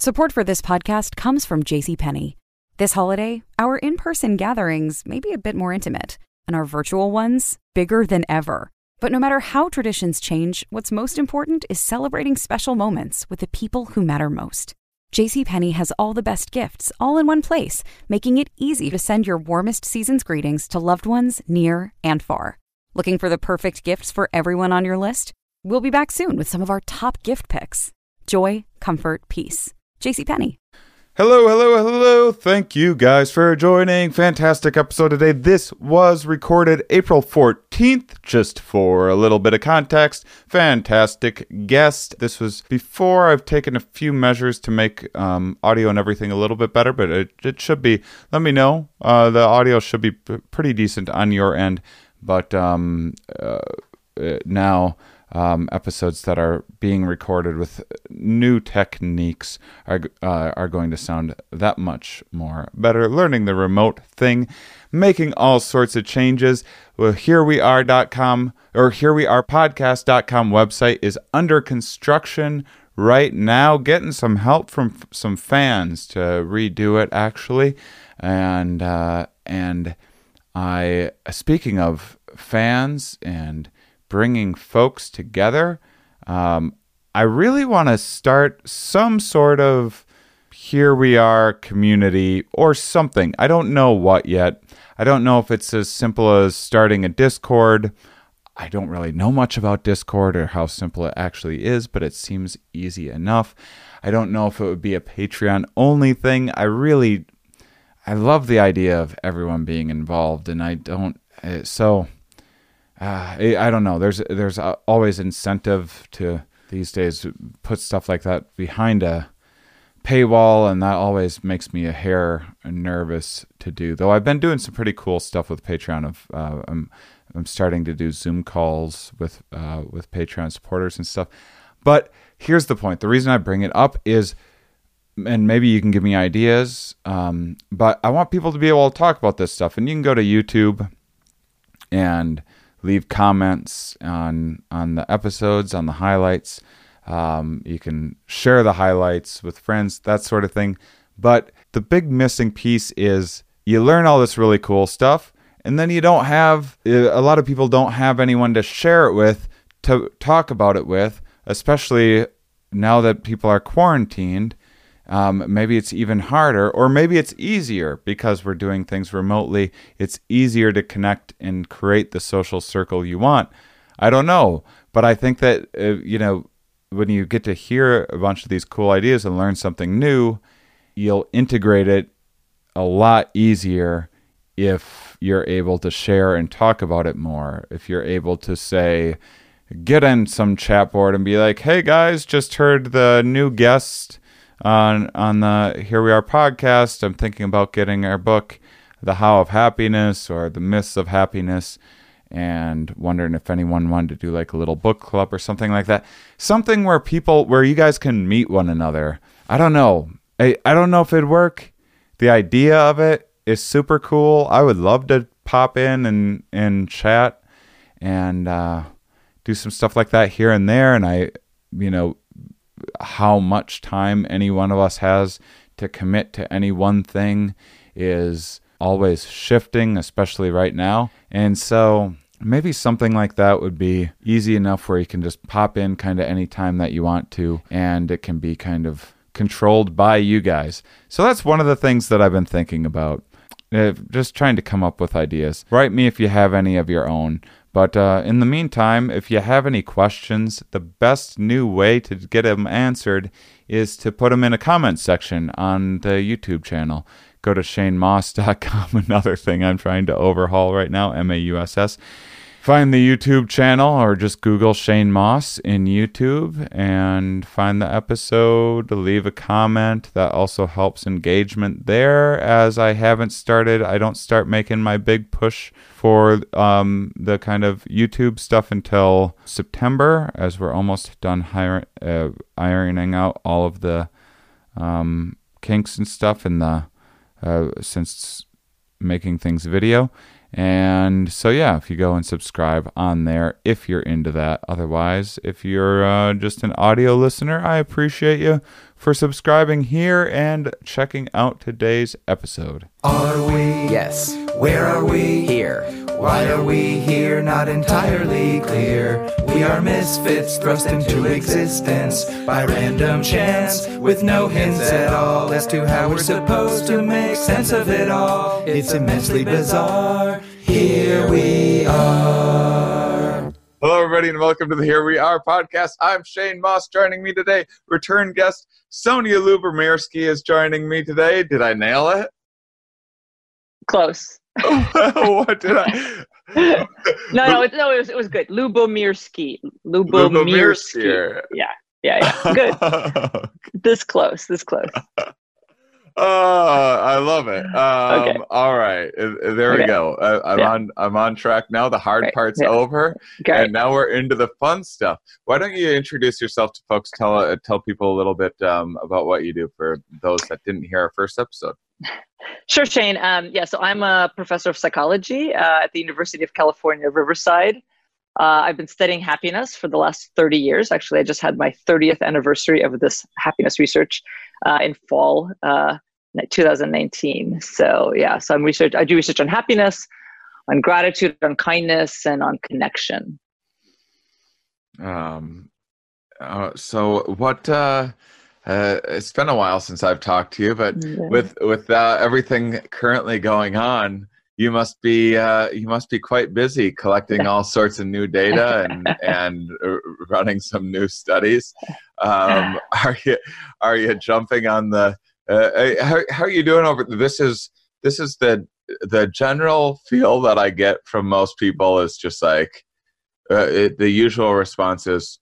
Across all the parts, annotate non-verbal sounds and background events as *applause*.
Support for this podcast comes from JCPenney. This holiday, our in person gatherings may be a bit more intimate, and our virtual ones bigger than ever. But no matter how traditions change, what's most important is celebrating special moments with the people who matter most. JCPenney has all the best gifts all in one place, making it easy to send your warmest season's greetings to loved ones near and far. Looking for the perfect gifts for everyone on your list? We'll be back soon with some of our top gift picks. Joy, comfort, peace. JCPenney. Hello, hello, hello. Thank you guys for joining. Fantastic episode today. This was recorded April 14th, just for a little bit of context. Fantastic guest. This was before I've taken a few measures to make um, audio and everything a little bit better, but it, it should be. Let me know. Uh, the audio should be p- pretty decent on your end, but um, uh, uh now um, episodes that are being recorded with new techniques are uh, are going to sound that much more better. Learning the remote thing, making all sorts of changes. Well, here we are.com or here we are podcast.com website is under construction right now. Getting some help from f- some fans to redo it actually, and uh, and I speaking of fans and bringing folks together. Um, I really want to start some sort of here we are community or something. I don't know what yet. I don't know if it's as simple as starting a Discord. I don't really know much about Discord or how simple it actually is, but it seems easy enough. I don't know if it would be a Patreon only thing. I really I love the idea of everyone being involved and I don't eh, so uh, I don't know. There's there's always incentive to these days put stuff like that behind a paywall, and that always makes me a hair nervous to do. Though I've been doing some pretty cool stuff with Patreon. Of uh, I'm I'm starting to do Zoom calls with uh, with Patreon supporters and stuff. But here's the point: the reason I bring it up is, and maybe you can give me ideas. Um, but I want people to be able to talk about this stuff, and you can go to YouTube and leave comments on on the episodes, on the highlights. Um, you can share the highlights with friends, that sort of thing. But the big missing piece is you learn all this really cool stuff, and then you don't have a lot of people don't have anyone to share it with, to talk about it with, especially now that people are quarantined. Um, maybe it's even harder, or maybe it's easier because we're doing things remotely. It's easier to connect and create the social circle you want. I don't know, but I think that uh, you know when you get to hear a bunch of these cool ideas and learn something new, you'll integrate it a lot easier if you're able to share and talk about it more. If you're able to say, get in some chat board and be like, hey guys, just heard the new guest on on the Here We Are podcast. I'm thinking about getting our book, The How of Happiness or The Myths of Happiness, and wondering if anyone wanted to do like a little book club or something like that. Something where people where you guys can meet one another. I don't know. I, I don't know if it'd work. The idea of it is super cool. I would love to pop in and, and chat and uh, do some stuff like that here and there. And I, you know, how much time any one of us has to commit to any one thing is always shifting, especially right now. And so maybe something like that would be easy enough where you can just pop in kind of any time that you want to, and it can be kind of controlled by you guys. So that's one of the things that I've been thinking about. Uh, just trying to come up with ideas. Write me if you have any of your own. But uh, in the meantime, if you have any questions, the best new way to get them answered is to put them in a comment section on the YouTube channel. Go to shanemauss.com, *laughs* another thing I'm trying to overhaul right now, M A U S S find the YouTube channel or just Google Shane Mauss in YouTube and find the episode, leave a comment. That also helps engagement there as I haven't started, I don't start making my big push for um, the kind of YouTube stuff until September as we're almost done uh, ironing out all of the um, kinks and stuff in the uh, since making things video. And so, yeah, if you go and subscribe on there, if you're into that. Otherwise, if you're uh, just an audio listener, I appreciate you for subscribing here and checking out today's episode. Are we? Yes. Where are we? Here. Why are we here? Not entirely clear. We are misfits thrust into existence by random chance with no hints at all as to how we're supposed to make sense of it all. It's immensely bizarre. Here we are. Hello, everybody, and welcome to the Here We Are podcast. I'm Shane Mauss. Joining me today, return guest Sonja Lyubomirsky is joining me today. Did I nail it? Close. *laughs* what did I? *laughs* no, no, it, no, it was, it was good. Lyubomirsky. Lyubomirsky. Yeah, yeah, yeah. Good. *laughs* this close. This close. Oh, I love it. Um, Okay. All right, Uh, uh, there we Okay. go. Uh, I'm Yeah. on. I'm on track now. The hard Right. part's Yeah. over, Okay. and now we're into the fun stuff. Why don't you introduce yourself to folks? Tell uh, tell people a little bit um, about what you do for those that didn't hear our first episode. Sure, Shane. Um, yeah, so I'm a professor of psychology uh, at the University of California, Riverside. Uh, I've been studying happiness for the last 30 years. Actually, I just had my 30th anniversary of this happiness research uh, in fall uh, 2019. So yeah, so I'm research. I do research on happiness, on gratitude, on kindness, and on connection. Um, uh, so what? Uh, it's been a while since I've talked to you, but with with uh, everything currently going on, you must be uh, you must be quite busy collecting all sorts of new data and *laughs* and running some new studies. Um, *laughs* are you are you jumping on the? Uh, uh, how how are you doing over? This is this is the the general feel that I get from most people is just like uh, it, the usual response is.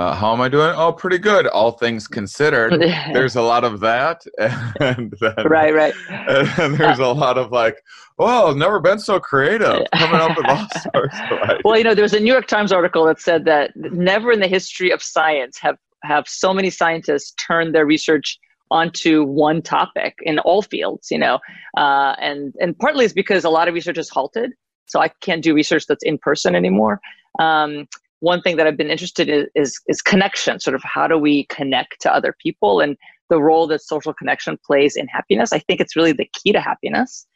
Uh, how am I doing? Oh, pretty good, all things considered *laughs* there's a lot of that *laughs* and then, right, right. and there's a lot of like oh never been so creative *laughs* coming up with all sorts of ideas. Well, you know, there was a New York Times article that said that never in the history of science have have so many scientists turned their research onto one topic in all fields. You know, uh, and and partly it's because a lot of research is halted, so I can't do research that's in person anymore. Um, one thing that I've been interested in is is connection. Sort of how do we connect to other people and the role that social connection plays in happiness. I think it's really the key to happiness.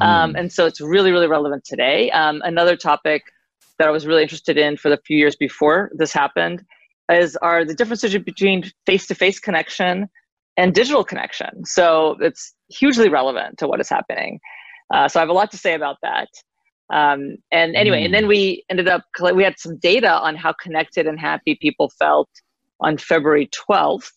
Um, and so it's really, really relevant today. Um, another topic that I was really interested in for the few years before this happened is are the differences between face-to-face connection and digital connection. So it's hugely relevant to what is happening. Uh, so I have a lot to say about that. Um, and anyway, and then we ended up we had some data on how connected and happy people felt on February 12th.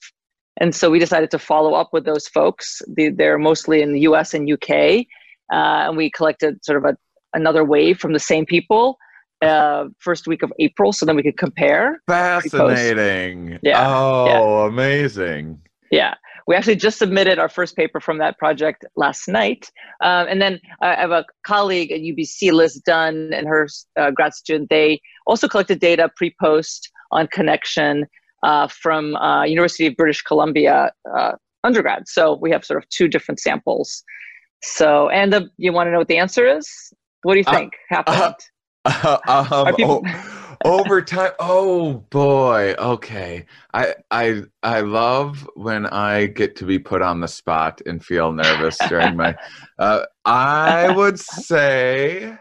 And so we decided to follow up with those folks. They, they're mostly in the US and UK uh, and we collected sort of a, another wave from the same people uh, first week of April, so then we could compare. fascinating Yeah, oh amazing Yeah, we actually just submitted our first paper from that project last night, um, and then I have a colleague at UBC, Liz Dunn, and her uh, grad student. They also collected data pre-post on connection uh, from uh, University of British Columbia uh, undergrad. So we have sort of two different samples. So, and the, you want to know what the answer is? What do you Uh, think happened? um, people- oh, over time oh boy okay i i i love when i get to be put on the spot and feel nervous during my uh, i would say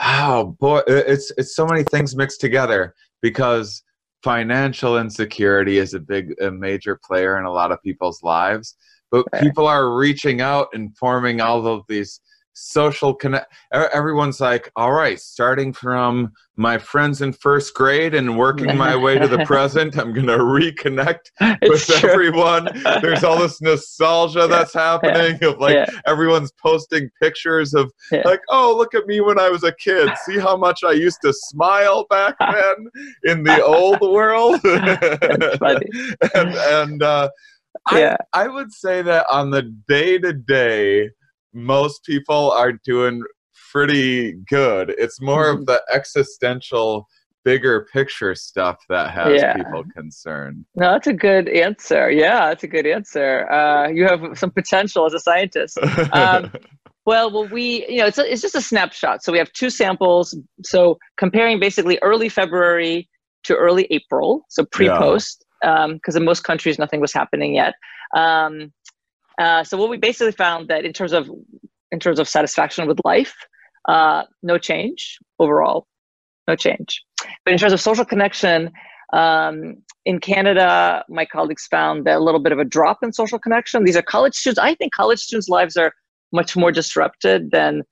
oh boy it's it's so many things mixed together because financial insecurity is a big a major player in a lot of people's lives but Right. people are reaching out and forming all of these social connect everyone's like all right starting from my friends in first grade and working my way to the *laughs* present i'm going to reconnect with true. everyone there's all this nostalgia *laughs* that's happening of like Yeah. everyone's posting pictures of Yeah. like oh look at me when i was a kid see how much i used to smile back *laughs* then in the old world and and uh Yeah. I, I would say that on the day to day most people are doing pretty good it's more Mm-hmm. of the existential bigger picture stuff that has Yeah. people concerned No, that's a good answer. Yeah, that's a good answer. Uh, you have some potential as a scientist. Um, *laughs* Well, well, we, you know, it's, a, it's just a snapshot. So we have two samples. So comparing basically early February to early April, so pre-post. because um, in most countries nothing was happening yet. Um, uh, so what we basically found that in terms of in terms of satisfaction with life, uh, no change overall, no change. But in terms of social connection, um, in Canada, my colleagues found that a little bit of a drop in social connection. These are college students. I think college students' lives are much more disrupted than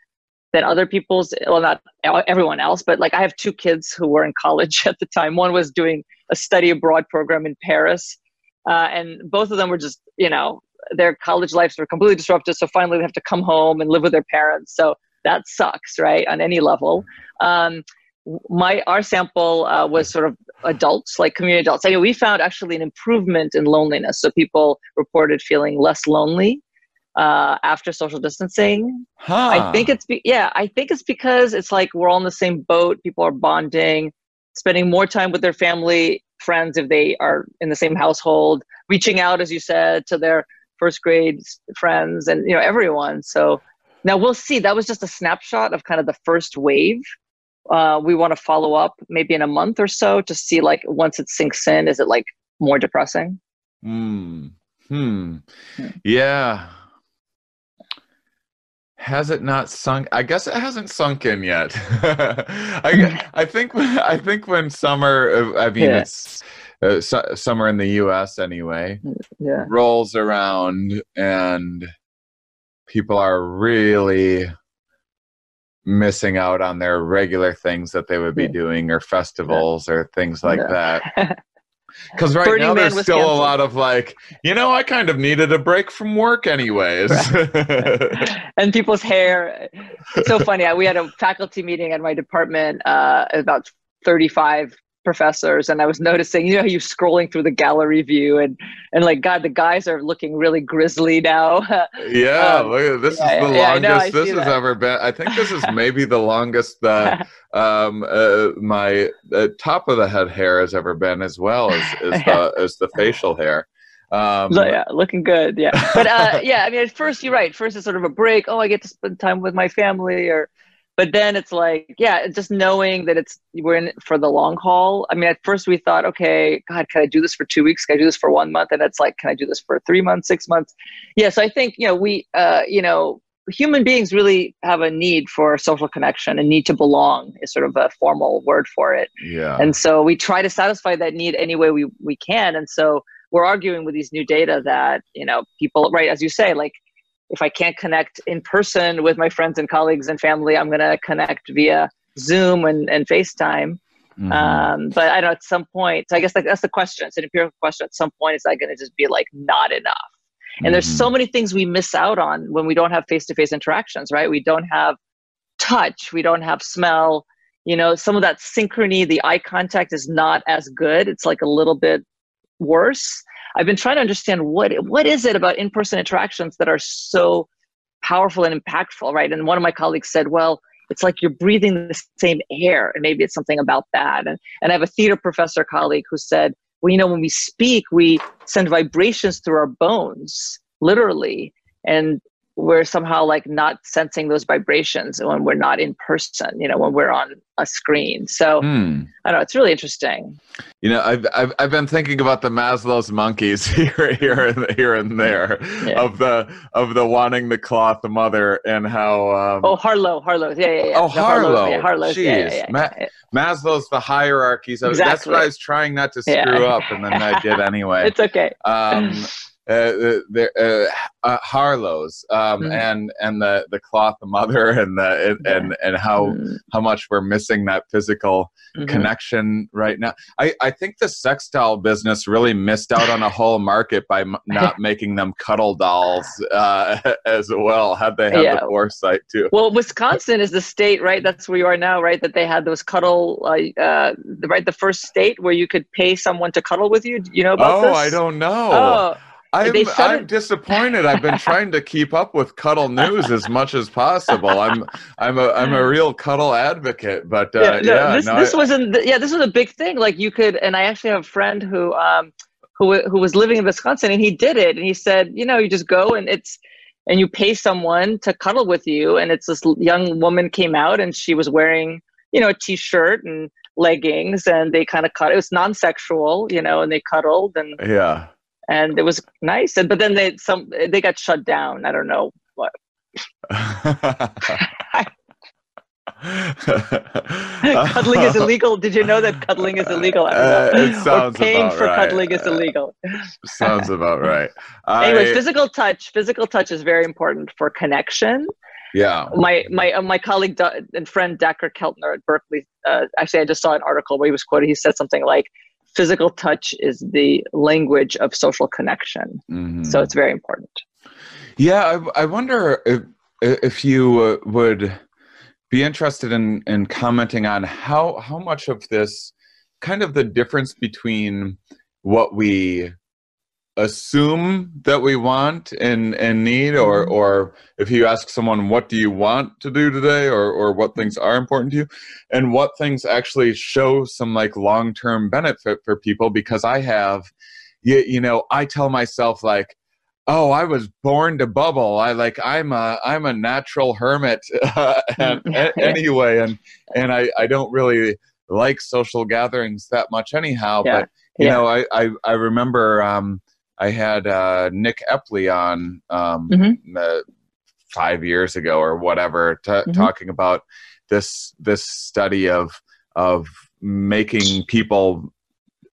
than other people's. Well, not everyone else, but like I have two kids who were in college *laughs* at the time. One was doing a study abroad program in Paris, uh, and both of them were just you know their college lives were completely disrupted. So finally, they have to come home and live with their parents. So that sucks, right? On any level. Um, my our sample uh, was sort of adults, like community adults. I mean, we found actually an improvement in loneliness. So people reported feeling less lonely uh, after social distancing. Huh. I think it's be- yeah, I think it's because it's like we're all in the same boat. People are bonding, spending more time with their family, friends if they are in the same household, reaching out, as you said, to their first grade friends and you know everyone. So now we'll see. That was just a snapshot of kind of the first wave uh, we want to follow up maybe in a month or so to see like once it sinks in, is it like more depressing? Hmm. Hmm. Yeah. Has it not sunk? I guess it hasn't sunk in yet. *laughs* I, *laughs* I think I think when summer, I mean, yeah. it's uh, su- summer in the U.S. anyway, yeah. rolls around and people are really missing out on their regular things that they would be yeah. doing or festivals yeah. or things like yeah. that. *laughs* Because right Burning now Man there's still canceled. a lot of like, you know, I kind of needed a break from work anyways. Right. *laughs* and people's hair. It's so funny. We had a faculty meeting at my department, uh, about 35 professors and I was noticing, you know, you scrolling through the gallery view and and like God, the guys are looking really grizzly now. *laughs* yeah, um, look, this yeah, is the yeah, longest this has ever been. I think this is *laughs* maybe the longest that *laughs* um, uh, my uh, top of the head hair has ever been, as well as as the as the facial hair. Um, yeah, looking good. Yeah, but uh, yeah, I mean, at first you're right. First it's sort of a break. Oh, I get to spend time with my family, or but then it's like yeah just knowing that it's we're in for the long haul. I mean at first we thought okay god can i do this for two weeks? Can i do this for one month? And it's like can i do this for three months six months? Yeah so i think you know we uh, you know human beings really have a need for social connection. And need to belong is sort of a formal word for it. Yeah. And so we try to satisfy that need any way we, we can. And so we're arguing with these new data that you know people right as you say like if I can't connect in person with my friends and colleagues and family, I'm going to connect via Zoom and, and FaceTime. Mm-hmm. Um, but I don't know, at some point, so I guess like, that's the question. It's an empirical question. At some point, is that going to just be like not enough? And mm-hmm. there's so many things we miss out on when we don't have face to face interactions, right? We don't have touch, we don't have smell. You know, some of that synchrony, the eye contact is not as good. It's like a little bit worse. I've been trying to understand what what is it about in-person interactions that are so powerful and impactful, right? And one of my colleagues said, well, it's like you're breathing the same air, and maybe it's something about that. And and I have a theater professor colleague who said, well, you know, when we speak, we send vibrations through our bones, literally, and we're somehow like not sensing those vibrations when we're not in person you know when we're on a screen so mm. i don't know it's really interesting you know i've i've, I've been thinking about the maslow's monkeys *laughs* here here and here and there yeah. of the of the wanting the cloth mother and how um, oh harlow harlow yeah yeah, yeah. oh harlow yeah, harlow Jeez. Yeah, yeah, Ma- maslow's the hierarchies exactly. that's what i was trying not to screw up and then i did *laughs* anyway it's okay um *laughs* uh, uh, uh, Harlow's um, mm. and and the the cloth mother *laughs* and the yeah. and and how mm. how much we're missing that physical mm-hmm. connection right now. I I think the sex doll business really missed out on a *laughs* whole market by m- not *laughs* making them cuddle dolls uh, as well. Had they had yeah. the foresight to. Well, Wisconsin is the state, right? That's where you are now, right? That they had those cuddle, uh, uh right? The first state where you could pay someone to cuddle with you. You know about oh, this? Oh, I don't know. Oh. I'm, I'm disappointed. I've been trying to keep up with Cuddle *laughs* News as much as possible. I'm I'm a I'm a real Cuddle advocate, but uh, yeah, no, yeah, this no, this I, wasn't yeah this was a big thing. Like you could, and I actually have a friend who um who who was living in Wisconsin, and he did it, and he said, you know, you just go and it's and you pay someone to cuddle with you, and it's this young woman came out, and she was wearing you know a t-shirt and leggings and they kind of cut it was non-sexual you know and they cuddled and yeah and it was nice and but then they some they got shut down i don't know what *laughs* cuddling is illegal. Did you know that cuddling is illegal? Uh, it sounds or paying about for right. cuddling is illegal. *laughs* sounds about right. *laughs* Anyways, I- physical touch. Physical touch is very important for connection. yeah. My my uh, my colleague and friend Dacher Keltner at Berkeley. Uh, actually, I just saw an article where he was quoted. He said something like, "Physical touch is the language of social connection." Mhm. So it's very important. Yeah, I, I wonder if if you uh, would be interested in in commenting on how how much of this kind of the difference between what we assume that we want and and need or Mhm. or if you ask someone what do you want to do today or or what things are important to you and what things actually show some like long-term benefit for people because I have you, you know I tell myself like oh i was born to bubble i like i'm a i'm a natural hermit uh, *laughs* *laughs* and, a- anyway and and i i don't really like social gatherings that much anyhow Yeah. but you Yeah. know I, I i remember um i had uh nick epley on um Mhm. uh, five years ago or whatever t- Mhm. talking about this this study of of making people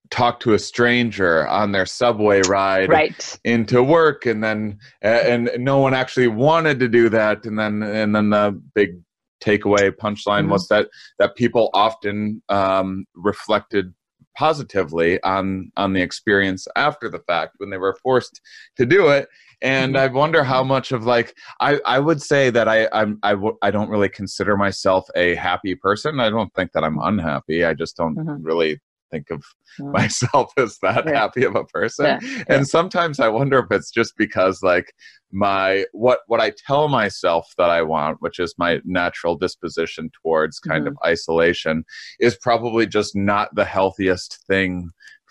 talk to a stranger on their subway ride Right. into work and then and no one actually wanted to do that and then and then the big takeaway punchline Mhm. was that that people often um, reflected positively on on the experience after the fact when they were forced to do it and Mhm. i wonder how much of like i i would say that i i'm I w- I don't really consider myself a happy person i don't think that i'm unhappy i just don't Mhm. really think of myself *laughs* as that Yeah. happy of a person Yeah, and sometimes i wonder if it's just because like my what what i tell myself that i want which is my natural disposition towards kind mm-hmm. of isolation is probably just not the healthiest thing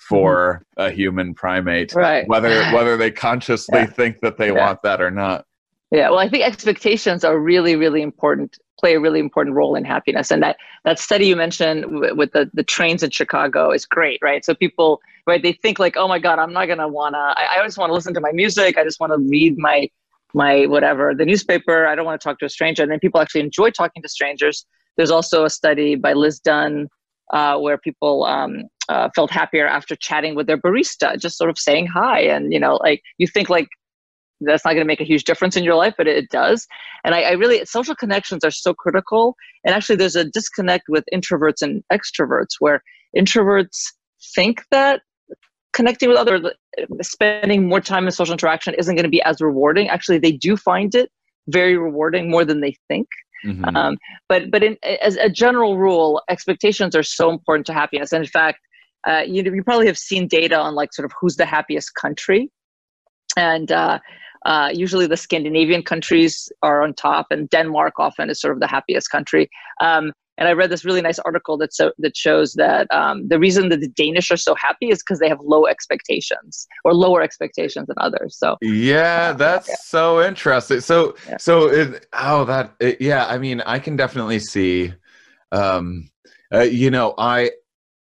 for mm-hmm. a human primate Right. whether *sighs* whether they consciously Yeah. think that they Yeah. want that or not Yeah, well, I think expectations are really, really important. Play a really important role in happiness, and that that study you mentioned w- with the the trains in Chicago is great, right? So people, right, they think like, oh my God, I'm not gonna wanna. I, I just want to listen to my music. I just want to read my my whatever the newspaper. I don't want to talk to a stranger. And then people actually enjoy talking to strangers. There's also a study by Liz Dunn uh, where people um, uh, felt happier after chatting with their barista, just sort of saying hi, and you know, like you think like that's not going to make a huge difference in your life, but it does. And I, I really, social connections are so critical. And actually, there's a disconnect with introverts and extroverts where introverts think that connecting with others, spending more time in social interaction isn't going to be as rewarding. Actually, they do find it very rewarding more than they think. Mhm. Um, but but in, as a general rule, expectations are so important to happiness. And in fact, uh, you know, you probably have seen data on like sort of who's the happiest country, and uh, uh, usually the Scandinavian countries are on top, and Denmark often is sort of the happiest country. Um, and I read this really nice article that so, that shows that um, the reason that the Danish are so happy is because they have low expectations or lower expectations than others. So Yeah, Uh, that's yeah. so interesting. So, Yeah. so it, oh, that it, yeah. I mean, I can definitely see. Um, uh, you know, I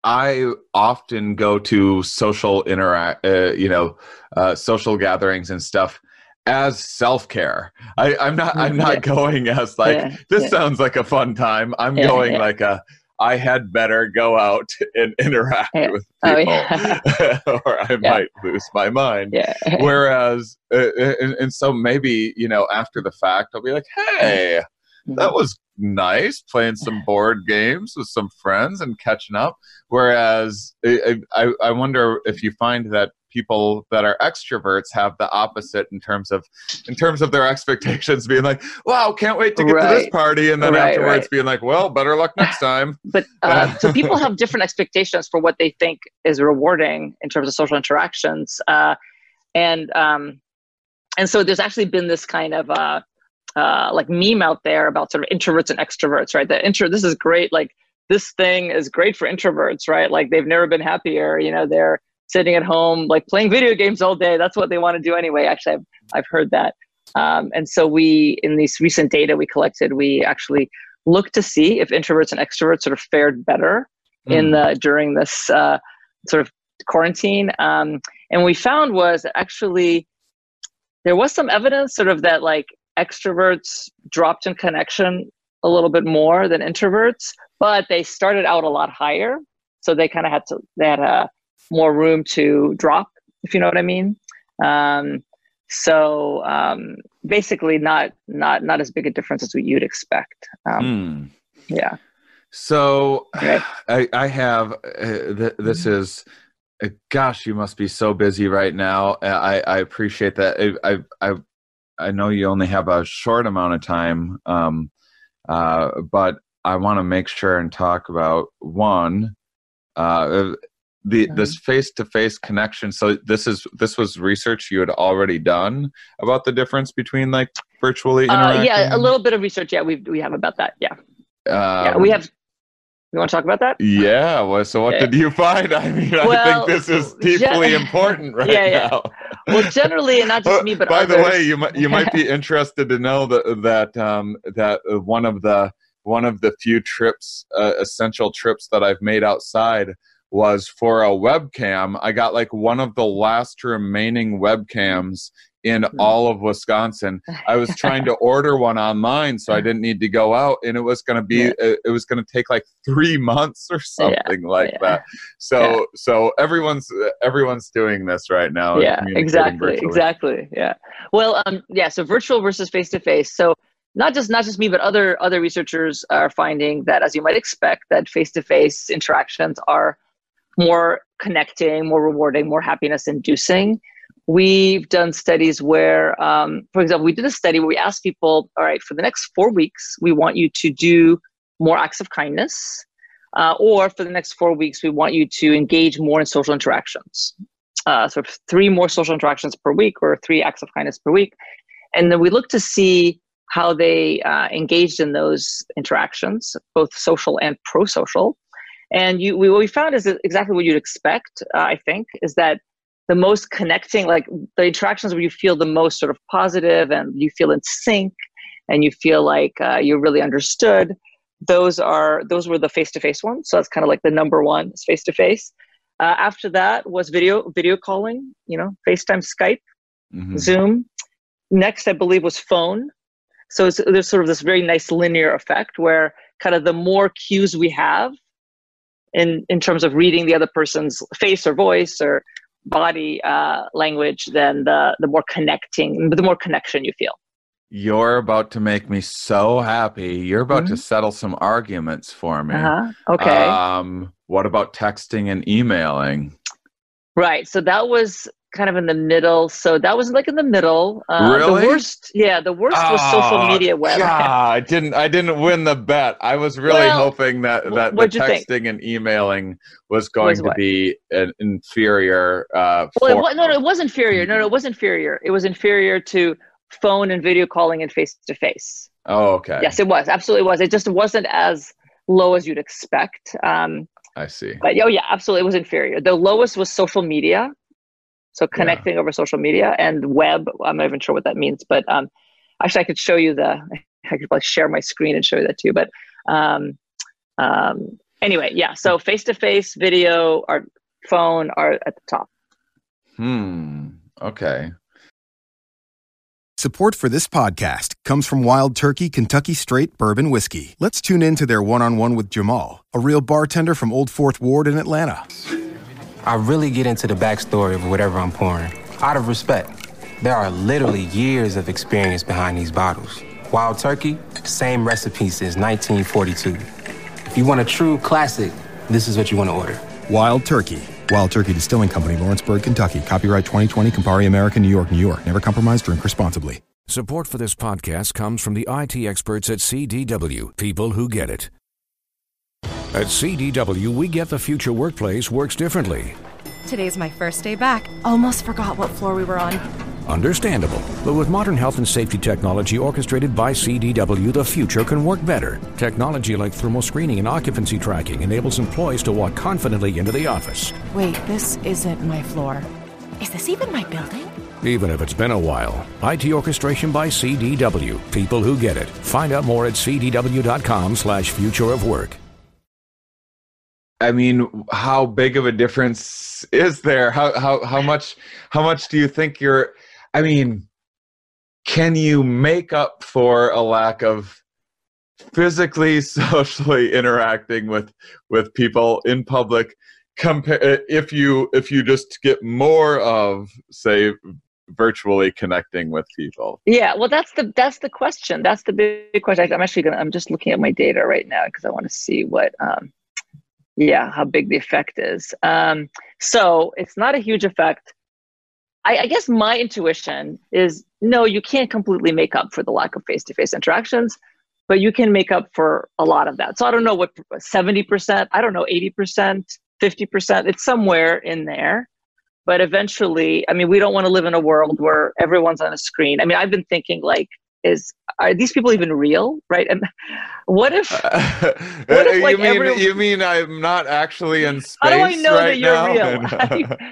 I often go to social interact, uh, you know, uh, social gatherings and stuff as self care. I I'm not I'm not yeah. going as like Yeah, this yeah. sounds like a fun time. I'm going like a. I had better go out and interact with Oh, people, yeah. *laughs* or I might lose my mind *laughs* whereas uh, and, and so maybe you know after the fact i'll be like hey that was nice playing some board games with some friends and catching up. Whereas I, I, I wonder if you find that people that are extroverts have the opposite in terms of in terms of their *laughs* expectations being like wow can't wait to get to this party and then Right, afterwards right. being like well better luck next time. *laughs* But uh, so *laughs* people have different expectations for what they think is rewarding in terms of social interactions uh, and um, and so there's actually been this kind of uh, uh, like meme out there about sort of introverts and extroverts right? That intro this is great like this thing is great for introverts right? Like they've never been happier you know they're sitting at home like playing video games all day. That's what they want to do anyway. Actually i've, I've heard that. Um, and so we in these recent data we collected we actually looked to see if introverts and extroverts sort of fared better in the during this uh, sort of quarantine. Um, and what we found was actually there was some evidence sort of that like extroverts dropped in connection a little bit more than introverts, but they started out a lot higher. So they kind of had to they had uh, more room to drop, if you know what I mean. Um, so um, basically, not not not as big a difference as what you'd expect. Um, Hmm. Yeah. So Right. I, I have uh, th- this Mm-hmm. is uh, gosh you must be so busy right now I, I appreciate that I, I I I know you only have a short amount of time um uh but I want to make sure and talk about one uh the Mm-hmm. this face to face connection so this is this was research you had already done about the difference between like virtually Uh, yeah, a little bit of research. Yeah, we we have about that. Yeah, yeah. We Um, have. You want to talk about that? Yeah. Well, so what Yeah. did you find? *laughs* I mean, I think this is deeply *laughs* important right Yeah, yeah. now. Well, generally, and not just Uh, me, but by others. the way, you might you might be *laughs* interested to know that that um, that one of the one of the few trips, uh, essential trips that I've made outside was for a webcam. I got like one of the last remaining webcams in Hmm. all of Wisconsin. I was trying to *laughs* order one online, so I didn't need to go out, and it was going to be Yeah. it, it was going to take like three *laughs* months or something like yeah. that. So so everyone's everyone's doing this right now. yeah exactly virtually. exactly yeah well um yeah so virtual versus face to face so not just not just me but other other researchers are finding that as you might expect that face to face interactions are more connecting more rewarding more happiness inducing we've done studies where um, for example we did a study where we asked people all right for the next four weeks we want you to do more acts of kindness uh, or for the next four weeks we want you to engage more in social interactions uh, of three more social interactions per week or three acts of kindness per week. And then we look to see how they uh, engaged in those interactions, both social and pro social. And you, we, what we found is exactly what you'd expect, uh, I think, is that the most connecting, like the interactions where you feel the most sort of positive and you feel in sync and you feel like uh, you're really understood, those are those were the face-to-face ones. So that's kind of like the number one is face-to-face. Uh, after that was video video calling, you know, FaceTime, Skype, Mhm. Zoom. Next, I believe, was phone. So it's, there's sort of this very nice linear effect where kind of the more cues we have in in terms of reading the other person's face or voice or body uh, language, then the the more connecting, the more connection you feel. You're about to make me so happy. You're about to settle some arguments for me. Mm-hmm. Uh-huh. Okay. Um, what about texting and emailing? Right. So that was kind of in the middle. So that was like in the middle. Uh, Really? The worst. Yeah. The worst was social Oh, media web. God, I didn't. I didn't win the bet. I was really Well, hoping that that the what'd think? texting and emailing was going Was to what? be an inferior. Uh, Well, it, form no, no, it was inferior. No, no, it was inferior. It was inferior to phone and video calling and face to face. Oh, okay. Yes, it was. Absolutely was. It just wasn't as low as you'd expect. Um, I see. but oh yeah, absolutely, it was inferior. The lowest was social media. So connecting over social media and web. I'm not even sure what that means, but um, actually, I could show you the. *laughs* I could probably share my screen and show you that too. But um, um, anyway, yeah. So face to face, video, or phone are at the top. Hmm. Okay. Support for this podcast comes from Wild Turkey Kentucky Straight Bourbon Whiskey. Let's tune in to their one on one with Jamal, a real bartender from Old Fourth Ward in Atlanta. I really get into the backstory of whatever I'm pouring, out of respect. There are literally years of experience behind these bottles. Wild Turkey, same recipe since 1942. If you want a true classic, this is what you want to order. Wild Turkey. Wild Turkey Distilling Company, Lawrenceburg, Kentucky. Copyright 2020, Campari American, New York, New York. Never compromise, drink responsibly. Support for this podcast comes from the IT experts at CDW, people who get it. At CDW, we get the future workplace works differently. Today's my first day back. Almost forgot what floor we were on. Understandable. But with modern health and safety technology orchestrated by CDW, the future can work better. Technology like thermal screening and occupancy tracking enables employees to walk confidently into the office, Wait, this isn't my floor. Is this even my building? even if it's been a while. IT orchestration by CDW, people who get it. Find out more at cdw.com slash future of work. I mean, how big of a difference is there? How how how much how much do you think you're? I mean, can you make up for a lack of physically, *laughs* socially interacting with with people in public? Compare if you if you just get more of say virtually connecting with people yeah well that's the that's the question that's the big question i'm actually gonna i'm just looking at my data right now because i want to see what um yeah how big the effect is. Um so it's not a huge effect. I, I guess my intuition is no you can't completely make up for the lack of face-to-face interactions but you can make up for a lot of that. So i don't know what 70% i don't know 80% 50% it's somewhere in there. But eventually i mean we don't want to live in a world where everyone's on a screen. I mean i've been thinking like is are these people even real right? And what if, uh, *laughs* what if like, you mean every, you mean i'm not actually in *laughs* oh, space how do i know right that you're now? real. *laughs*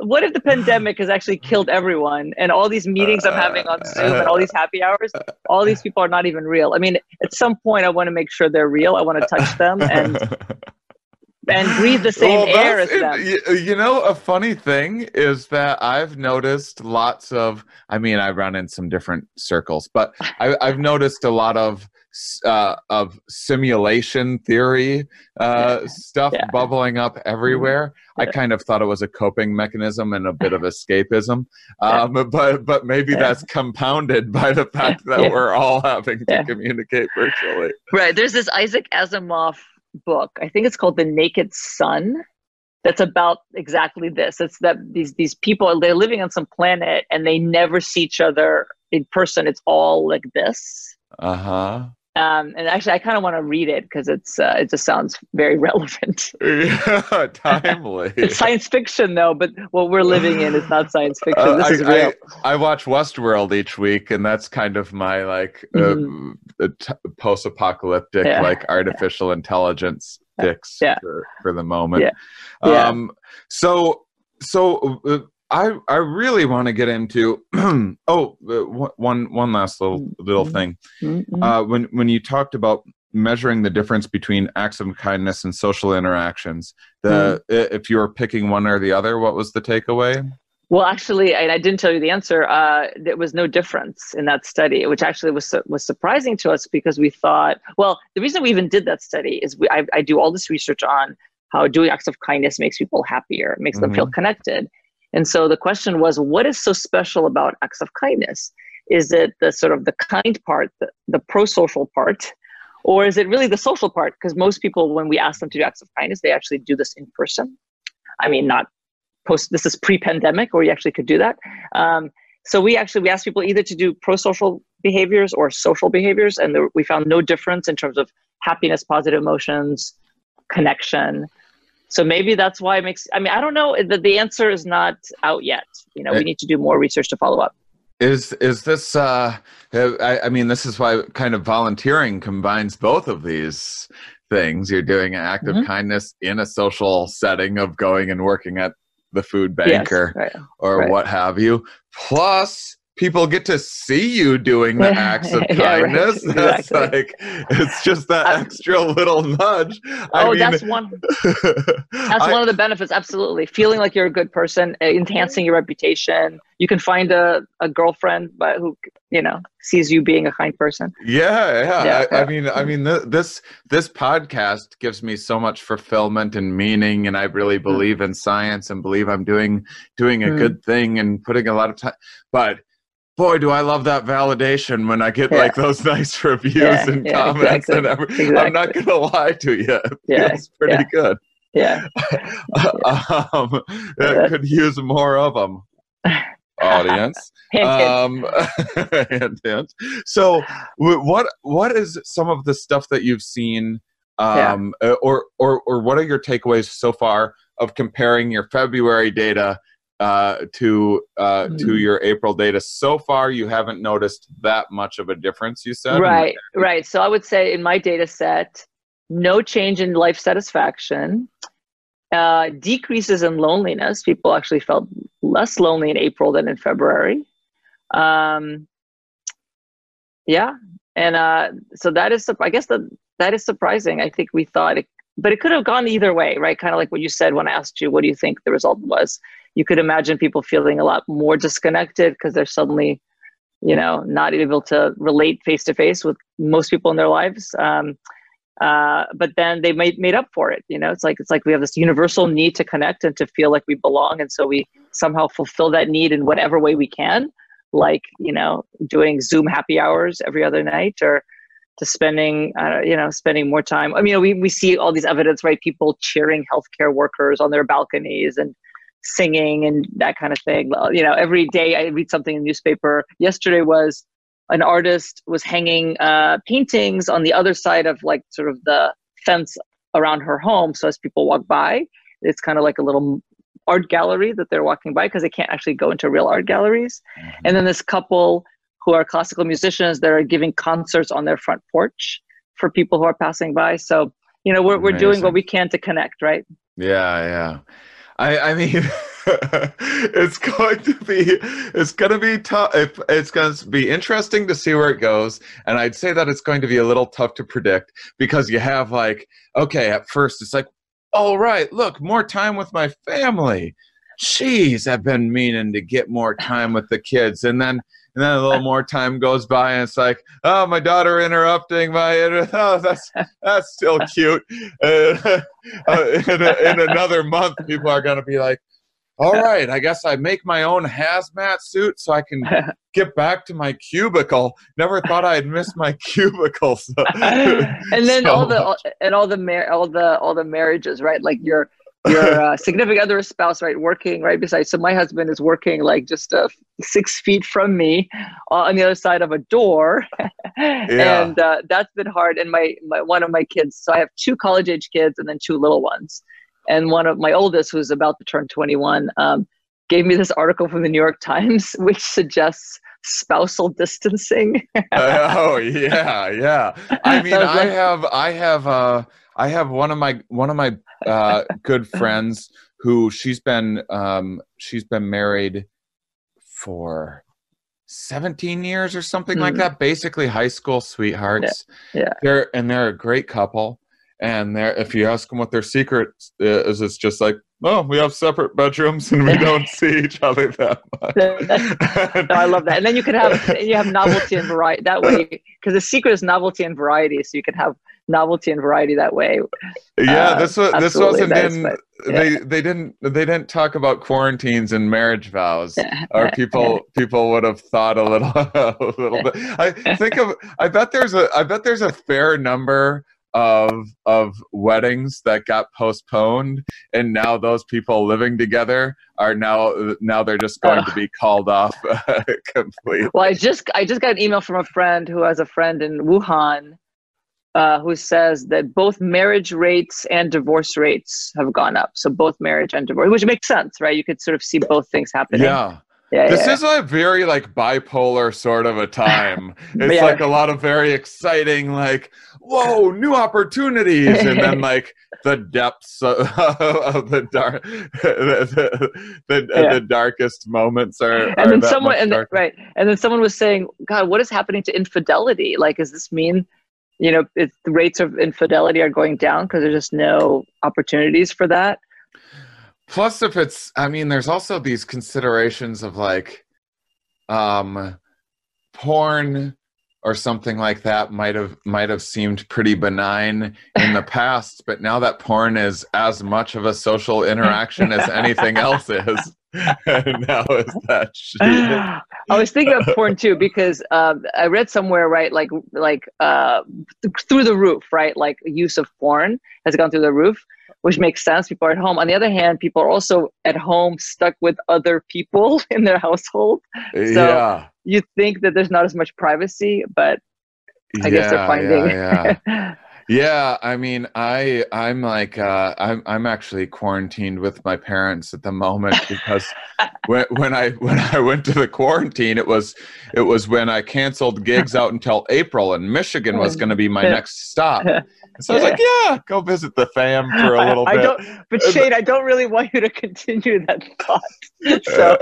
What if the pandemic has actually killed everyone and all these meetings i'm having on zoom and all these happy hours all these people are not even real? I mean at some point i want to make sure they're real. I want to touch them and and breathe the same well, air as them. You know, a funny thing is that I've noticed lots of. I mean, I run in some different circles, but I, have noticed a lot of uh, of simulation theory uh, stuff yeah. bubbling up everywhere. Yeah. I kind of thought it was a coping mechanism and a bit of escapism, um, yeah. but but maybe that's compounded *laughs* by the fact that we're all having to communicate virtually. Right. There's this Isaac Asimov book. I think it's called The Naked Sun. That's about exactly this. It's that these these people they're living on some planet and they never see each other in person. It's all like this. Uh huh. Um, and actually, I kind of want to read it because it's uh, it just sounds very *laughs* relevant. yeah, *laughs* timely. it's science fiction though, but what we're living in is not *laughs* science fiction. Uh, this I, is real. I, I, watch Westworld each week, and that's kind of my like mm-hmm. uh, t- post-apocalyptic, yeah. like artificial yeah. intelligence fix yeah. for, for the moment. Yeah. Um, so so uh, I I really want to get into *clears throat* oh uh, one one last little mm-hmm. little thing mm-hmm. uh, when when you talked about measuring the difference between acts of kindness and social interactions the mm. if you were picking one or the other what was the takeaway well actually and i didn't tell you the answer uh, there was no difference in that study which actually was was surprising to us because we thought well the reason we even did that study is we I, I do all this research on how doing acts of kindness makes people happier makes mm-hmm. them feel mm-hmm. connected and so the question was, what is so special about acts of kindness? Is it the sort of the kind part, the, the pro-social part, or is it really the social part? Because most people, when we ask them to do acts of kindness, they actually do this in person. I mean, not post. This is pre-pandemic, where you actually could do that. Um, so we actually we asked people either to do pro-social behaviors or social behaviors, and there, we found no difference in terms of happiness, positive emotions, connection. So maybe that's why it makes. I mean, I don't know. The, the answer is not out yet. You know, we need to do more research to follow up. Is is this? Uh, I, I mean, this is why kind of volunteering combines both of these things. You're doing an act of mm-hmm. kindness in a social setting of going and working at the food banker yes, right, or right. what have you. Plus, people get to see you doing the *laughs* acts of kindness. yeah, right. *laughs* That's exactly. like it's just that uh, extra little nudge. I oh, mean, that's one. *laughs* that's I, one of the benefits. Absolutely, feeling like you're a good person, uh, enhancing your reputation. You can find a, a girlfriend, but who you know sees you being a kind person. Yeah, yeah. yeah I, I, mean, I mean, this this podcast gives me so much fulfillment and meaning, and I really mm. believe mm. in science and believe I'm doing doing a mm. good thing and putting a lot of time, but boy, do I love that validation when I get yeah. like those *laughs* nice reviews yeah, and yeah, comments exactly. and everything. Exactly. I'm not gonna lie to you. It yeah, *laughs* feels pretty good. Yeah. *laughs* um, could use more of them. Audience. um, hint, hint. So, what what is some of the stuff that you've seen, um, or or or what are your takeaways so far of comparing your February data uh, to uh, mm. to your April data. So far, you haven't noticed that much of a difference. You said right, right. So I would say in my data set, no change in life satisfaction, uh, decreases in loneliness. People actually felt less lonely in April than in February. Um, yeah, and uh, so that is I guess that that is surprising. I think we thought it, but it could have gone either way, right? Kind of like what you said when I asked you, what do you think the result was? You could imagine people feeling a lot more disconnected because they're suddenly, you know, not able to relate face to face with most people in their lives. Um, uh, but then they made made up for it. You know, it's like it's like we have this universal need to connect and to feel like we belong, and so we somehow fulfill that need in whatever way we can, like you know, doing Zoom happy hours every other night, or to spending uh, you know spending more time. I mean, we we see all these evidence, right? People cheering healthcare workers on their balconies and singing and that kind of thing. You know, every day I read something in the newspaper. Yesterday was an artist was hanging uh, paintings on the other side of like sort of the fence around her home. So as people walk by, it's kind of like a little art gallery that they're walking by because they can't actually go into real art galleries. Mm-hmm. And then this couple who are classical musicians that are giving concerts on their front porch for people who are passing by. So, you know, we're, we're doing what we can to connect, right? Yeah, yeah. I, I mean, *laughs* it's going to be it's going to be tough. It's going to be interesting to see where it goes, and I'd say that it's going to be a little tough to predict because you have like okay, at first it's like, all right, look, more time with my family. Jeez, I've been meaning to get more time with the kids, and then and then a little more time goes by and it's like oh my daughter interrupting my *laughs* oh that's that's still cute. *laughs* Uh, *laughs* uh, in, a, in another month people are going to be like all right i guess i make my own hazmat suit so i can get back to my cubicle. Never thought i'd miss my cubicle so, and then so all the all, and all the mar- all the all the marriages right? Like you're your *laughs* uh, significant other spouse right working right beside so my husband is working like just uh, six feet from me uh, on the other side of a door. *laughs* Yeah. and uh, that's been hard and my, my one of my kids so i have two college age kids and then two little ones. And one of my oldest who's about to turn 21 um, gave me this article from the new york times *laughs* which suggests spousal distancing. Oh yeah yeah. I mean i have i have uh I have one of my one of my uh, good *laughs* friends who she's been um, she's been married for 17 years or something mm-hmm. like that. Basically high school sweethearts. Yeah, yeah. they're and they're a great couple. And they're if you ask them what their secret is it's just like oh we have separate bedrooms and we don't *laughs* see each other that much. No, i love that. And then you can have *laughs* you have novelty and variety that way because the secret is novelty and variety so you can have novelty and variety that way. Yeah, uh, this was this wasn't in but, yeah. they they didn't they didn't talk about quarantines and marriage vows, *laughs* or people people would have thought a little *laughs* a little bit. I think of I bet there's a I bet there's a fair number of of weddings that got postponed and now those people living together are now now they're just going to be called off *laughs* completely well i just i just got an email from a friend who has a friend in wuhan uh, who says that both marriage rates and divorce rates have gone up. So both marriage and divorce, which makes sense, right? You could sort of see both things happening. Yeah. Yeah, this yeah. is a very like bipolar sort of a *laughs* time. It's yeah. like a lot of very exciting, like whoa, new opportunities, and then *laughs* like the depths *laughs* of, of the dark, the, the, the, the, darkest moments are. And are then someone, and then, right, and then someone was saying, "God, what is happening to infidelity? Like, does this mean you know the rates of infidelity are going down because there's just no opportunities for that. Plus if it's i mean there's also these considerations of like um porn or something like that might have might have seemed pretty benign in the past but now that porn is as much of a social interaction as anything *laughs* else is *laughs* now is that *laughs* I was thinking of porn too because um, I read somewhere right like like uh, th- through the roof right like use of porn has gone through the roof which makes sense people are at home. On the other hand people are also at home stuck with other people *laughs* in their household. So yeah. you think that there's not as much privacy but I yeah, guess they're finding yeah, yeah. Yeah, I mean, I I'm like uh, I'm I'm actually quarantined with my parents at the moment because *laughs* when when I when I went to the quarantine, it was it was when I canceled gigs out until April, and Michigan was going to be my next stop. *laughs* So I was like, yeah, go visit the fam for a little I, bit. I don't, but Shane, I don't really want you to *laughs* continue that thought. So,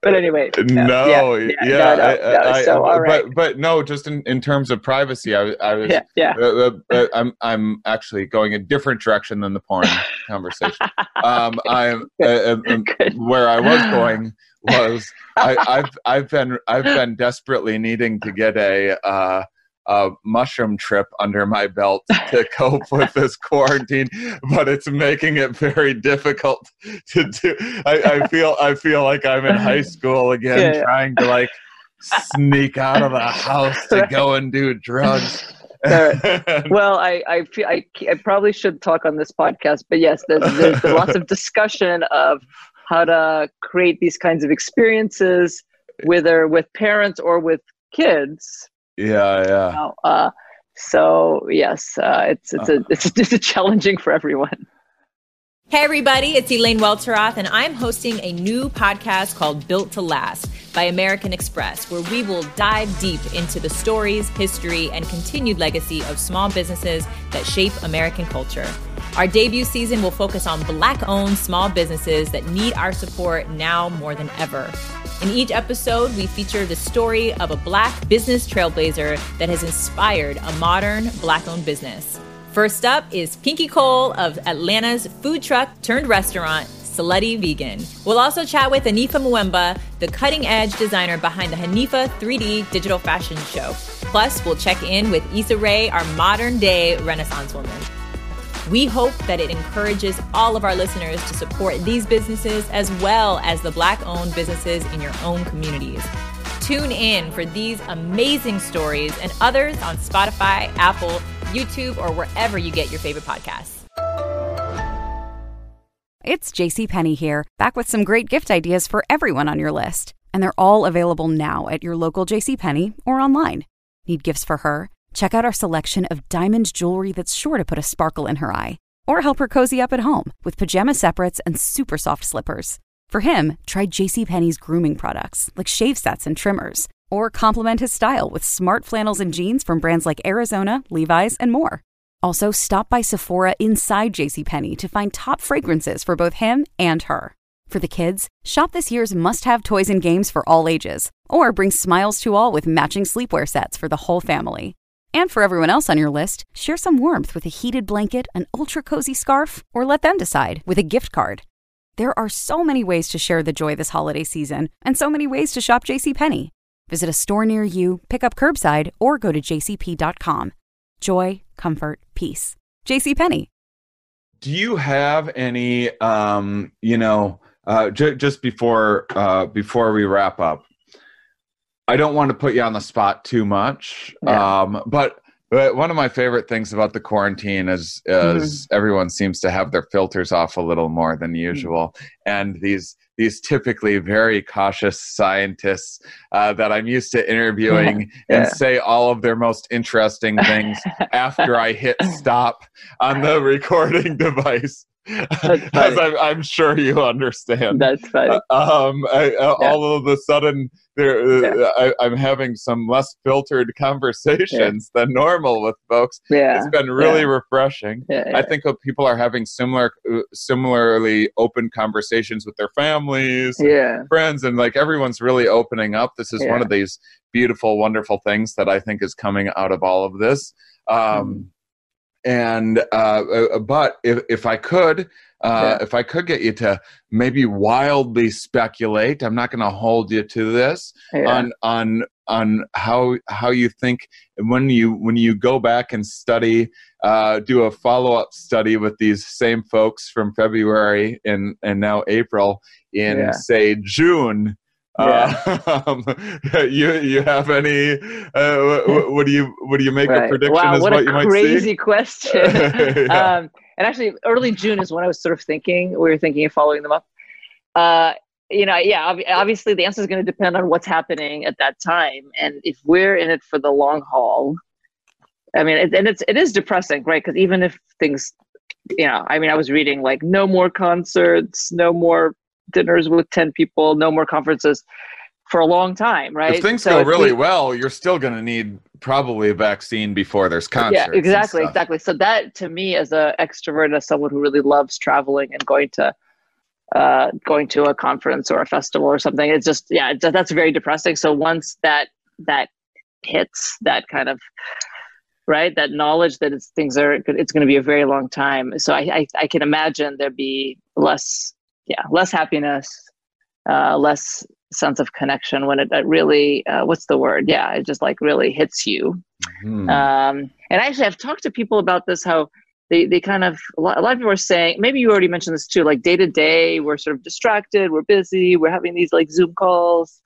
but anyway. No, yeah, yeah, yeah no, no, I, so, all right. but but no, just in, in terms of privacy, I, I was yeah, yeah. Uh, uh, I, I'm I'm actually going a different direction than the porn *laughs* conversation. Um, I'm uh, uh, um, where I was going *laughs* was I, I've I've been I've been desperately needing to get a. Uh, a mushroom trip under my belt to *laughs* cope with this quarantine, but it's making it very difficult to do. I, I feel I feel like I'm in high school again, yeah. trying to like sneak out of the house to go and do drugs. *laughs* well, I I, feel, I I probably should talk on this podcast, but yes, there's, there's lots of discussion of how to create these kinds of experiences, whether with parents or with kids, yeah, yeah. uh, so yes, uh, it's it's a it's, *laughs* it's a challenging for everyone. Hey everybody, it's Elaine Welteroth, and I'm hosting a new podcast called Built to Last by American Express, where we will dive deep into the stories, history, and continued legacy of small businesses that shape American culture. Our debut season will focus on Black owned small businesses that need our support now more than ever. In each episode, we feature the story of a Black business trailblazer that has inspired a modern Black owned business. First up is Pinky Cole of Atlanta's food truck turned restaurant, Slutty Vegan. We'll also chat with Hanifa Mvuemba, the cutting edge designer behind the Hanifa 3D digital fashion show. Plus, we'll check in with Issa Rae, our modern day Renaissance woman. We hope that it encourages all of our listeners to support these businesses as well as the Black owned businesses in your own communities. Tune in for these amazing stories and others on Spotify, Apple, YouTube, or wherever you get your favorite podcasts. It's JCPenney here, back with some great gift ideas for everyone on your list. And they're all available now at your local JCPenney or online. Need gifts for her? Check out our selection of diamond jewelry that's sure to put a sparkle in her eye. Or help her cozy up at home with pajama separates and super soft slippers. For him, try JCPenney's grooming products like shave sets and trimmers. Or complement his style with smart flannels and jeans from brands like Arizona, Levi's, and more. Also, stop by Sephora inside JCPenney to find top fragrances for both him and her. For the kids, shop this year's must have toys and games for all ages, or bring smiles to all with matching sleepwear sets for the whole family. And for everyone else on your list, share some warmth with a heated blanket, an ultra cozy scarf, or let them decide with a gift card. There are so many ways to share the joy this holiday season, and so many ways to shop JCPenney. Visit a store near you, pick up curbside, or go to jcp.com. Joy, comfort, peace. JCPenney. Do you have any, um, you know, uh, j- just before uh, before we wrap up, I don't want to put you on the spot too much, yeah. um, but but one of my favorite things about the quarantine is is mm-hmm. everyone seems to have their filters off a little more than mm-hmm. usual, mm-hmm. and these these typically very cautious scientists uh, that I'm used to interviewing *laughs* yeah. and say all of their most interesting things *laughs* after I hit stop on the recording *laughs* device. *laughs* As I'm, I'm, sure you understand. That's funny. Uh, um, I, uh, yeah. All of a sudden, there, uh, yeah. I, am having some less filtered conversations yeah. than normal with folks. Yeah. It's been really refreshing. I think people are having similar, similarly open conversations with their families, yeah. friends, and like everyone's really opening up. This is one of these beautiful, wonderful things that I think is coming out of all of this. Um, mm and uh, uh, but if if I could, uh, yeah. if I could get you to maybe wildly speculate, I'm not going to hold you to this yeah. on on on how how you think when you when you go back and study, uh, do a follow up study with these same folks from February and and now April in yeah. say June. Yeah. Uh, *laughs* um, you you have any? Uh, what, what, do you what do you make right. a prediction wow, as what, what you might see? Crazy question. *laughs* *laughs* yeah. um, and actually, early June is when I was sort of thinking. We were thinking of following them up. Uh, you know, yeah. Obviously, the answer is going to depend on what's happening at that time, and if we're in it for the long haul. I mean, it, and it's it is depressing, right? Because even if things, you know, I mean, I was reading like no more concerts, no more dinners with 10 people, no more conferences for a long time, right? If things so go really we, well, you're still going to need probably a vaccine before there's concerts. Yeah, exactly, exactly. So that to me, as an extrovert, as someone who really loves traveling and going to uh, going to a conference or a festival or something, it's just yeah, that's very depressing. So once that that hits that kind of right? That knowledge that it's things are it's going to be a very long time. So I I, I can imagine there'd be less yeah less happiness, uh, less sense of connection when it, it really uh, what's the word? Yeah it just like really hits you. Mm-hmm. um, and actually i've talked to people about this how they, they kind of a lot, a lot of people are saying maybe you already mentioned this too like day to day we're sort of distracted we're busy we're having these like zoom calls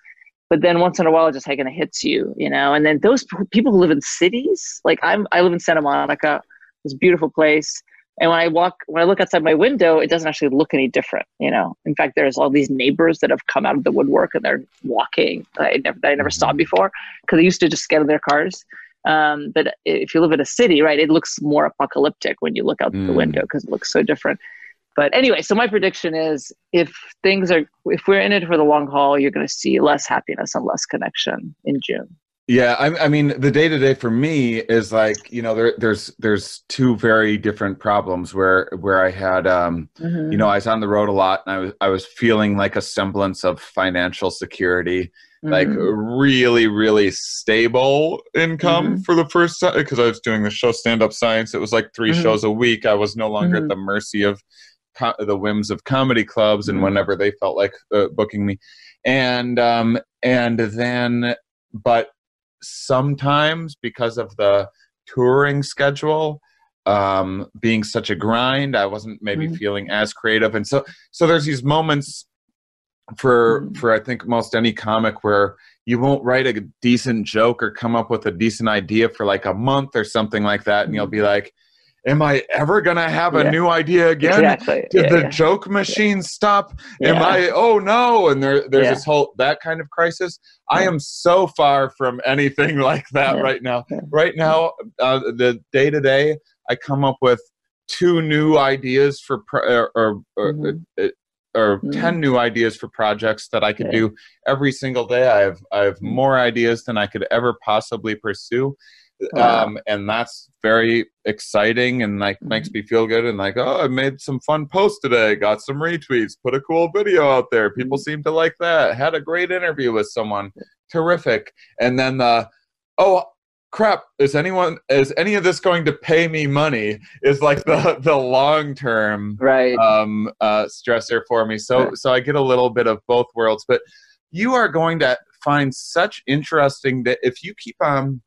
but then once in a while it just kind of hits you you know? And then those people who live in cities like i'm i live in santa monica this beautiful place and when I walk, when I look outside my window, it doesn't actually look any different. You know, in fact, there's all these neighbors that have come out of the woodwork and they're walking. I never, that I never saw mm-hmm. before because they used to just get in their cars. Um, but if you live in a city, right, it looks more apocalyptic when you look out mm. the window because it looks so different. But anyway, so my prediction is if things are, if we're in it for the long haul, you're going to see less happiness and less connection in June. Yeah, I, I mean, the day to day for me is like you know there there's there's two very different problems where where I had um mm-hmm. you know I was on the road a lot and I was I was feeling like a semblance of financial security, mm-hmm. like really really stable income mm-hmm. for the first time because I was doing the show Stand Up Science. It was like 3 mm-hmm. shows a week. I was no longer at mm-hmm. the mercy of co- the whims of comedy clubs and mm-hmm. whenever they felt like uh, booking me, and um and then but sometimes because of the touring schedule um, being such a grind i wasn't maybe mm-hmm. feeling as creative and so so there's these moments for mm-hmm. for i think most any comic where you won't write a decent joke or come up with a decent idea for like a month or something like that and you'll mm-hmm. be like am I ever gonna have a yeah. new idea again? Exactly. Did yeah, the yeah. joke machine stop? Am I? Oh no! And there, there's this whole that kind of crisis. I am so far from anything *laughs* like that right now. Right now, uh, the day to day, I come up with two new ideas for pro- or or, mm-hmm. Uh, or mm-hmm. 10 new ideas for projects that I could do every single day. I have I have mm-hmm. more ideas than I could ever possibly pursue wow. um, and that's very exciting and like mm-hmm. makes me feel good and like oh i made some fun posts today got some retweets put a cool video out there people mm-hmm. seem to like that had a great interview with someone terrific and then the oh crap is anyone is any of this going to pay me money is like the *laughs* the long term right um uh stressor for me so right. so i get a little bit of both worlds but you are going to find such interesting that if you keep on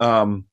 um,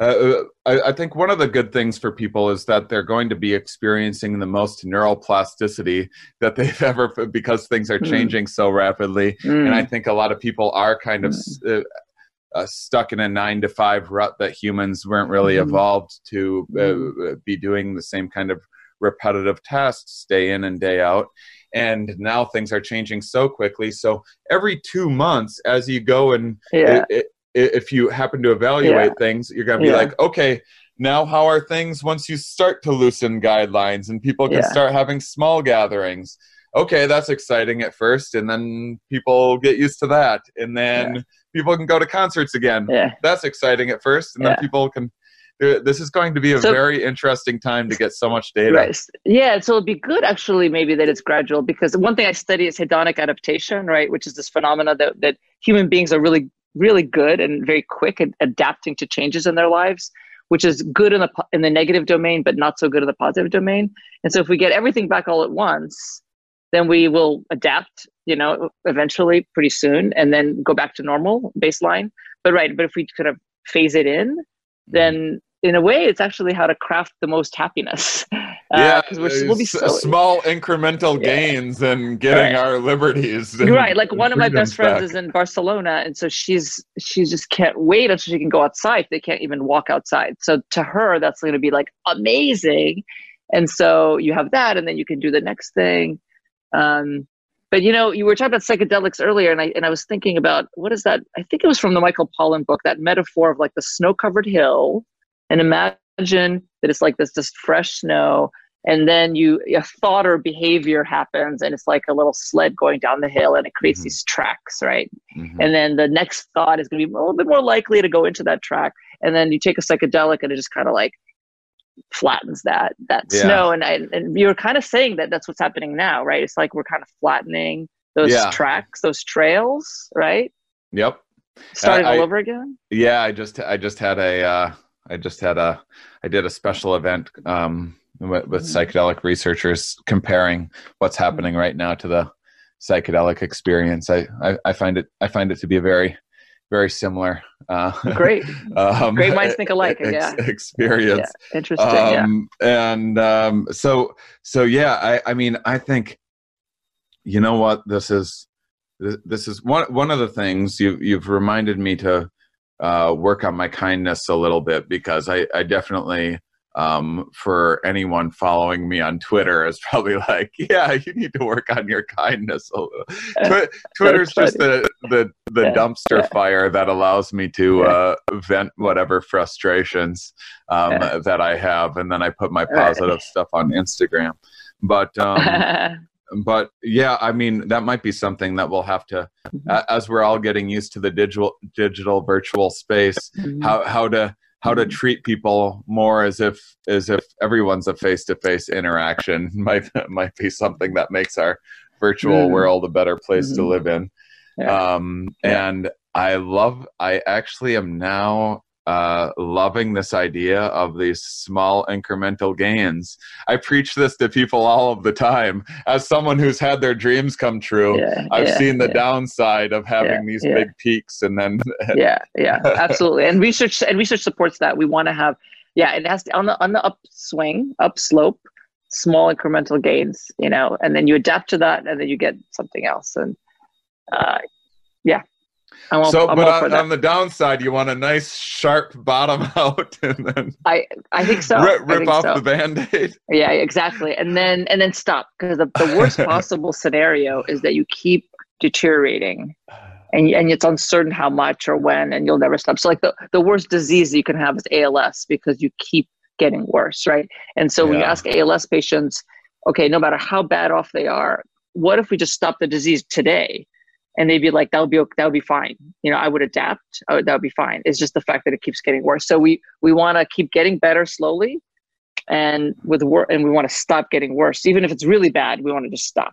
uh, uh, I, I, think one of the good things for people is that they're going to be experiencing the most neuroplasticity that *laughs* they've ever because things are hmm. changing mm. so rapidly, mm. and I hmm. think a lot of people are kind of mm. uh, uh, stuck in a nine to five rut that humans weren't really hmm. evolved to uh, uh, be doing the same kind of repetitive tasks day in and day out. And now things are changing so quickly. So every two months, as you go and yeah. it, if you happen to evaluate yeah. things, you're going to be yeah. like, okay, now how are things once you start to loosen guidelines and people can yeah. start having small gatherings? Okay, that's exciting at first, and then people get used to that, and then people can go to concerts again. Yeah. That's exciting at first, and then people can this is going to be a so, very interesting time to get so much data. Right. Yeah, so it'll be good actually maybe that it's gradual because one thing I study is hedonic adaptation, right, which is this phenomena that that human beings are really really good and very quick at adapting to changes in their lives which is good in the in the negative domain but not so good in the positive domain. And so if we get everything back all at once then we will adapt you know eventually pretty soon and then go back to normal baseline. But right but if we kind of phase it in mm-hmm. then in a way, it's actually how to craft the most happiness. *laughs* Uh, yeah, we will be so, small incremental yeah. gains and getting right. our liberties. right, like one of my best friends back. is in Barcelona, and so she's she just can't wait until she can go outside. They can't even walk outside. So to her, that's going to be like amazing. And so you have that, and then you can do the next thing. Um, but you know, you were talking about psychedelics earlier, and I and I was thinking about what is that? I think it was from the Michael Pollan book, that metaphor of like the snow-covered hill and imagine that it's like this just fresh snow and then you a thought or behavior happens and it's like a little sled going down the hill and it creates mm-hmm. these tracks right mm-hmm. and then the next thought is going to be a little bit more likely to go into that track and then you take a psychedelic and it just kind of like flattens that that yeah. snow and I, and you're kind of saying that that's what's happening now right it's like we're kind of flattening those yeah. tracks those trails right yep starting I, all over again yeah i just i just had a uh I just had a I did a special event um, with, with Mm-hmm. psychedelic researchers comparing what's happening right now to the psychedelic experience. I, I, I find it I find it to be a very very similar. Uh, Great. *laughs* um, Great minds think alike, ex- yeah. Experience. Yeah, interesting, yeah. Um, And um, so so yeah, I, I mean I think you know what this is this is one one of the things you you've reminded me to uh, work on my kindness a little bit because I, I definitely um, for anyone following me on Twitter is probably *laughs* like, yeah, you need to work on your kindness a little. *laughs* Twi- Twitter's just the the, the Yeah, dumpster yeah. fire that allows me to Yeah. uh, vent whatever frustrations um, that I have, and then I put my Right. positive stuff on Instagram. But um, *laughs* but yeah i mean that might be something that we'll have to Mm-hmm. as we're all getting used to the digital digital virtual space Mm-hmm. how how to how to treat people more as if as if everyone's a face-to-face interaction *laughs* might might be something that makes our virtual Mm. world a better place to Mhm. live in Yeah. um and i love i actually am now uh loving this idea of these small incremental gains. I preach this to people all of the time. As someone who's had their dreams come true Yeah, i've yeah, seen the yeah. downside of having these big peaks and then *laughs* yeah yeah absolutely. And research and research supports that. We want to have yeah it has to on the on the upswing upslope small incremental gains you know and then you adapt to that and then you get something else. And uh yeah I'm all, so but on, on the downside you want a nice sharp bottom *laughs* out and then I I think so. rip, rip think off so. the band-aid Yeah, exactly. And then and then stop because the, the worst *laughs* possible scenario is that you keep deteriorating, and and it's uncertain how much or when, and you'll never stop. So like the the worst disease you can have is ALS because you keep getting worse, right? And so when you ask ALS patients, okay, no matter how bad off they are, what if we just stop the disease today? And they'd be like, that would be that would be fine. You know, I would adapt. Would, that would be fine. It's just the fact that it keeps getting worse. So we we want to keep getting better slowly, and with work, and we want to stop getting worse. Even if it's really bad, we want to just stop.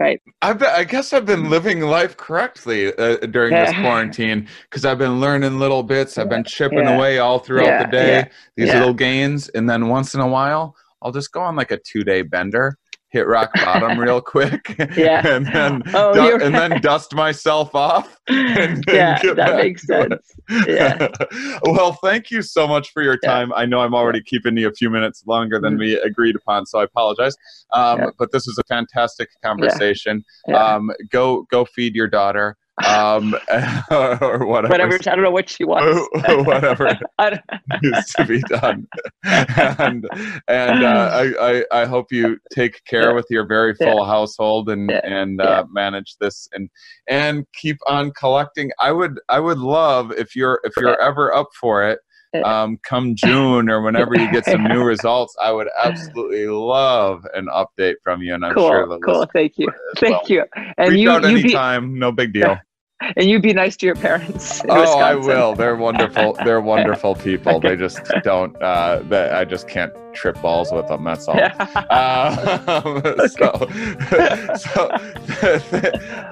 Right. I've been, I guess I've been living life correctly uh, during this quarantine because I've been learning little bits. I've been chipping Yeah. away all throughout Yeah, the day, yeah, these yeah. little gains, and then once in a while, I'll just go on like a two-day bender, hit rock *laughs* bottom real quick, *laughs* *laughs* *gasps* Yeah. and then Oh, du- and then dust myself off. And, yeah, get that makes sense. Yeah. well, thank you so much for your Yeah. time. I know I'm already keeping you a few minutes longer than Mhm. we agreed upon, so I apologize. Um, Yeah. But this was a fantastic conversation. Yeah. Um, go go feed your daughter, um, *laughs* or whatever. Whatever. I don't know what she wants. *laughs* whatever *laughs* needs to be done. and and uh, I, I I hope you take care Yeah. with your very full household and Yeah. and Yeah. uh, manage this and and keep on collecting. I would I would love if you're if you're ever up for it. *laughs* Um, come June or whenever you get some new *laughs* results, I would absolutely love an update from you, and I'm cool. sure the cool. Thank you. Thank well. you. And Reach you out you be anytime, no big deal. *laughs* and you be nice to your parents. Oh, I will. They're wonderful. They're wonderful people. They just don't. Uh, that I just can't trip balls with them. That's all. Um, so, so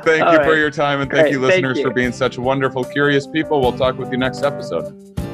thank All you for your time and thank Great. you, Thank listeners, you. for being such wonderful, curious people. We'll talk with you next episode.